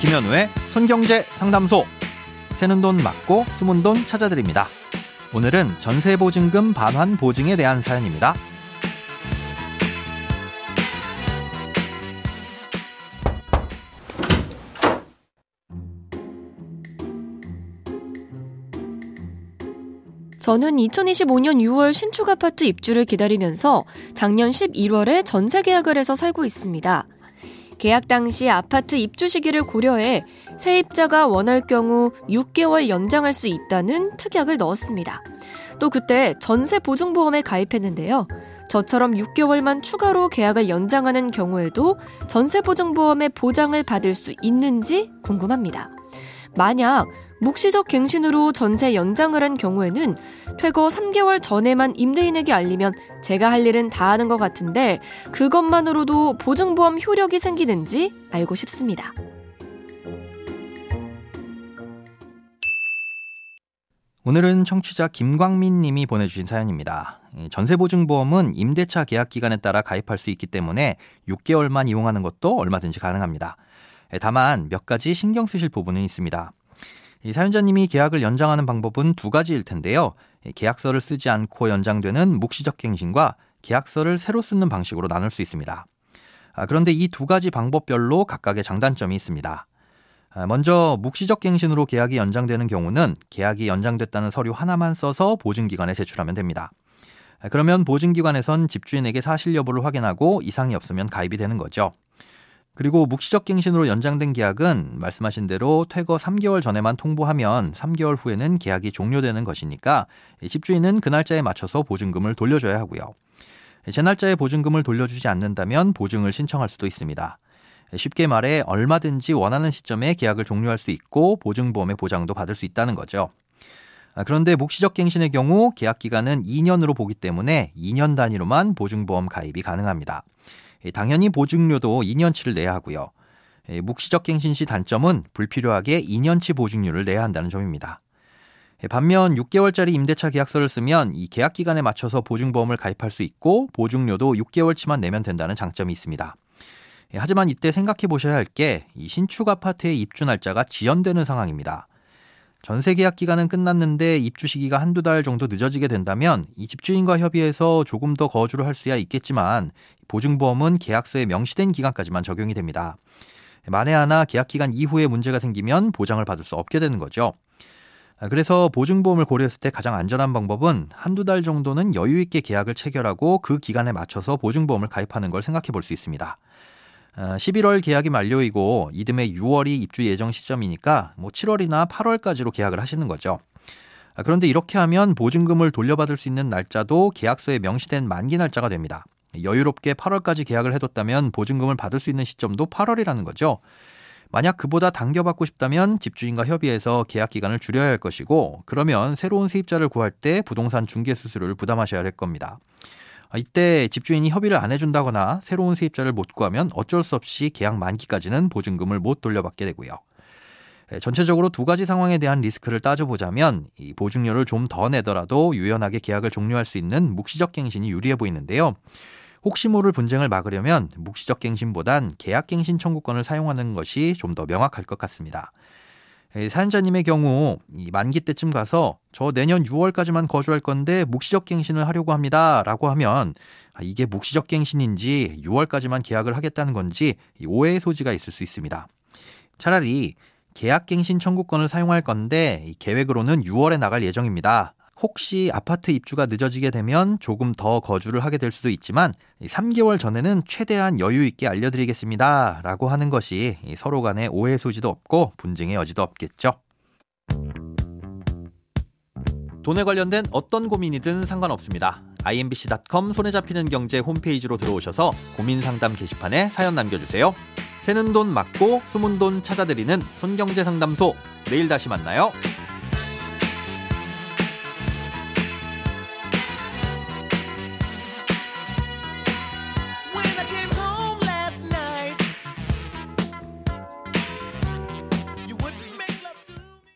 김현우의 손경제 상담소. 새는 돈 맞고 숨은 돈 찾아드립니다. 오늘은 전세보증금 반환 보증에 대한 사연입니다. 저는 2025년 6월 신축 아파트 입주를 기다리면서 작년 11월에 전세 계약을 해서 살고 있습니다. 계약 당시 아파트 입주 시기를 고려해 세입자가 원할 경우 6개월 연장할 수 있다는 특약을 넣었습니다. 또 그때 전세 보증보험에 가입했는데요. 저처럼 6개월만 추가로 계약을 연장하는 경우에도 전세 보증보험의 보장을 받을 수 있는지 궁금합니다. 만약 묵시적 갱신으로 전세 연장을 한 경우에는 퇴거 3개월 전에만 임대인에게 알리면 제가 할 일은 다 하는 것 같은데 그것만으로도 보증보험 효력이 생기는지 알고 싶습니다. 오늘은 청취자 김광민 님이 보내주신 사연입니다. 전세보증보험은 임대차 계약 기간에 따라 가입할 수 있기 때문에 6개월만 이용하는 것도 얼마든지 가능합니다. 다만 몇 가지 신경 쓰실 부분은 있습니다. 이 사연자님이 계약을 연장하는 방법은 두 가지일 텐데요. 계약서를 쓰지 않고 연장되는 묵시적 갱신과 계약서를 새로 쓰는 방식으로 나눌 수 있습니다. 아, 그런데 이 두 가지 방법별로 각각의 장단점이 있습니다. 아, 먼저 묵시적 갱신으로 계약이 연장되는 경우는 계약이 연장됐다는 서류 하나만 써서 보증기관에 제출하면 됩니다. 아, 그러면 보증기관에선 집주인에게 사실 여부를 확인하고 이상이 없으면 가입이 되는 거죠. 그리고 묵시적 갱신으로 연장된 계약은 말씀하신 대로 퇴거 3개월 전에만 통보하면 3개월 후에는 계약이 종료되는 것이니까 집주인은 그 날짜에 맞춰서 보증금을 돌려줘야 하고요. 제 날짜에 보증금을 돌려주지 않는다면 보증을 신청할 수도 있습니다. 쉽게 말해 얼마든지 원하는 시점에 계약을 종료할 수 있고 보증보험의 보장도 받을 수 있다는 거죠. 아, 그런데 묵시적 갱신의 경우 계약 기간은 2년으로 보기 때문에 2년 단위로만 보증보험 가입이 가능합니다. 예, 당연히 보증료도 2년치를 내야 하고요. 예, 묵시적 갱신 시 단점은 불필요하게 2년치 보증료를 내야 한다는 점입니다. 예, 반면 6개월짜리 임대차 계약서를 쓰면 이 계약 기간에 맞춰서 보증보험을 가입할 수 있고 보증료도 6개월치만 내면 된다는 장점이 있습니다. 하지만 이때 생각해 보셔야 할게이 신축 아파트의 입주 날짜가 지연되는 상황입니다. 전세 계약 기간은 끝났는데 입주 시기가 한두 달 정도 늦어지게 된다면 이 집주인과 협의해서 조금 더 거주를 할 수야 있겠지만 보증보험은 계약서에 명시된 기간까지만 적용이 됩니다. 만에 하나 계약 기간 이후에 문제가 생기면 보장을 받을 수 없게 되는 거죠. 그래서 보증보험을 고려했을 때 가장 안전한 방법은 한두 달 정도는 여유 있게 계약을 체결하고 그 기간에 맞춰서 보증보험을 가입하는 걸 생각해 볼 수 있습니다. 11월 어, 계약이 만료이고 이듬해 6월이 입주 예정 시점이니까 뭐 7월이나 8월까지로 계약을 하시는 거죠. 아, 그런데 이렇게 하면 보증금을 돌려받을 수 있는 날짜도 계약서에 명시된 만기 날짜가 됩니다. 여유롭게 8월까지 계약을 해뒀다면 보증금을 받을 수 있는 시점도 8월이라는 거죠. 만약 그보다 당겨받고 싶다면 집주인과 협의해서 계약 기간을 줄여야 할 것이고 그러면 새로운 세입자를 구할 때 부동산 중개 수수료를 부담하셔야 될 겁니다. 아, 이때 집주인이 협의를 안 해준다거나 새로운 세입자를 못 구하면 어쩔 수 없이 계약 만기까지는 보증금을 못 돌려받게 되고요. 전체적으로 두 가지 상황에 대한 리스크를 따져보자면 이 보증료를 좀 더 내더라도 유연하게 계약을 종료할 수 있는 묵시적 갱신이 유리해 보이는데요. 혹시 모를 분쟁을 막으려면 묵시적 갱신보단 계약 갱신 청구권을 사용하는 것이 좀 더 명확할 것 같습니다. 사연자님의 경우 이 만기 때쯤 가서 저 내년 6월까지만 거주할 건데 묵시적 갱신을 하려고 합니다라고 하면 아, 이게 묵시적 갱신인지 6월까지만 계약을 하겠다는 건지 오해의 소지가 있을 수 있습니다. 차라리 계약갱신 청구권을 사용할 건데 계획으로는 6월에 나갈 예정입니다. 혹시 아파트 입주가 늦어지게 되면 조금 더 거주를 하게 될 수도 있지만 3개월 전에는 최대한 여유 있게 알려드리겠습니다. 라고 하는 것이 서로 간에 오해 소지도 없고 분쟁의 여지도 없겠죠. 돈에 관련된 어떤 고민이든 상관없습니다. imbc.com 손에 잡히는 경제 홈페이지로 들어오셔서 고민 상담 게시판에 사연 남겨주세요. 새는 돈 맞고 숨은 돈 찾아드리는 손경제 상담소. 내일 다시 만나요.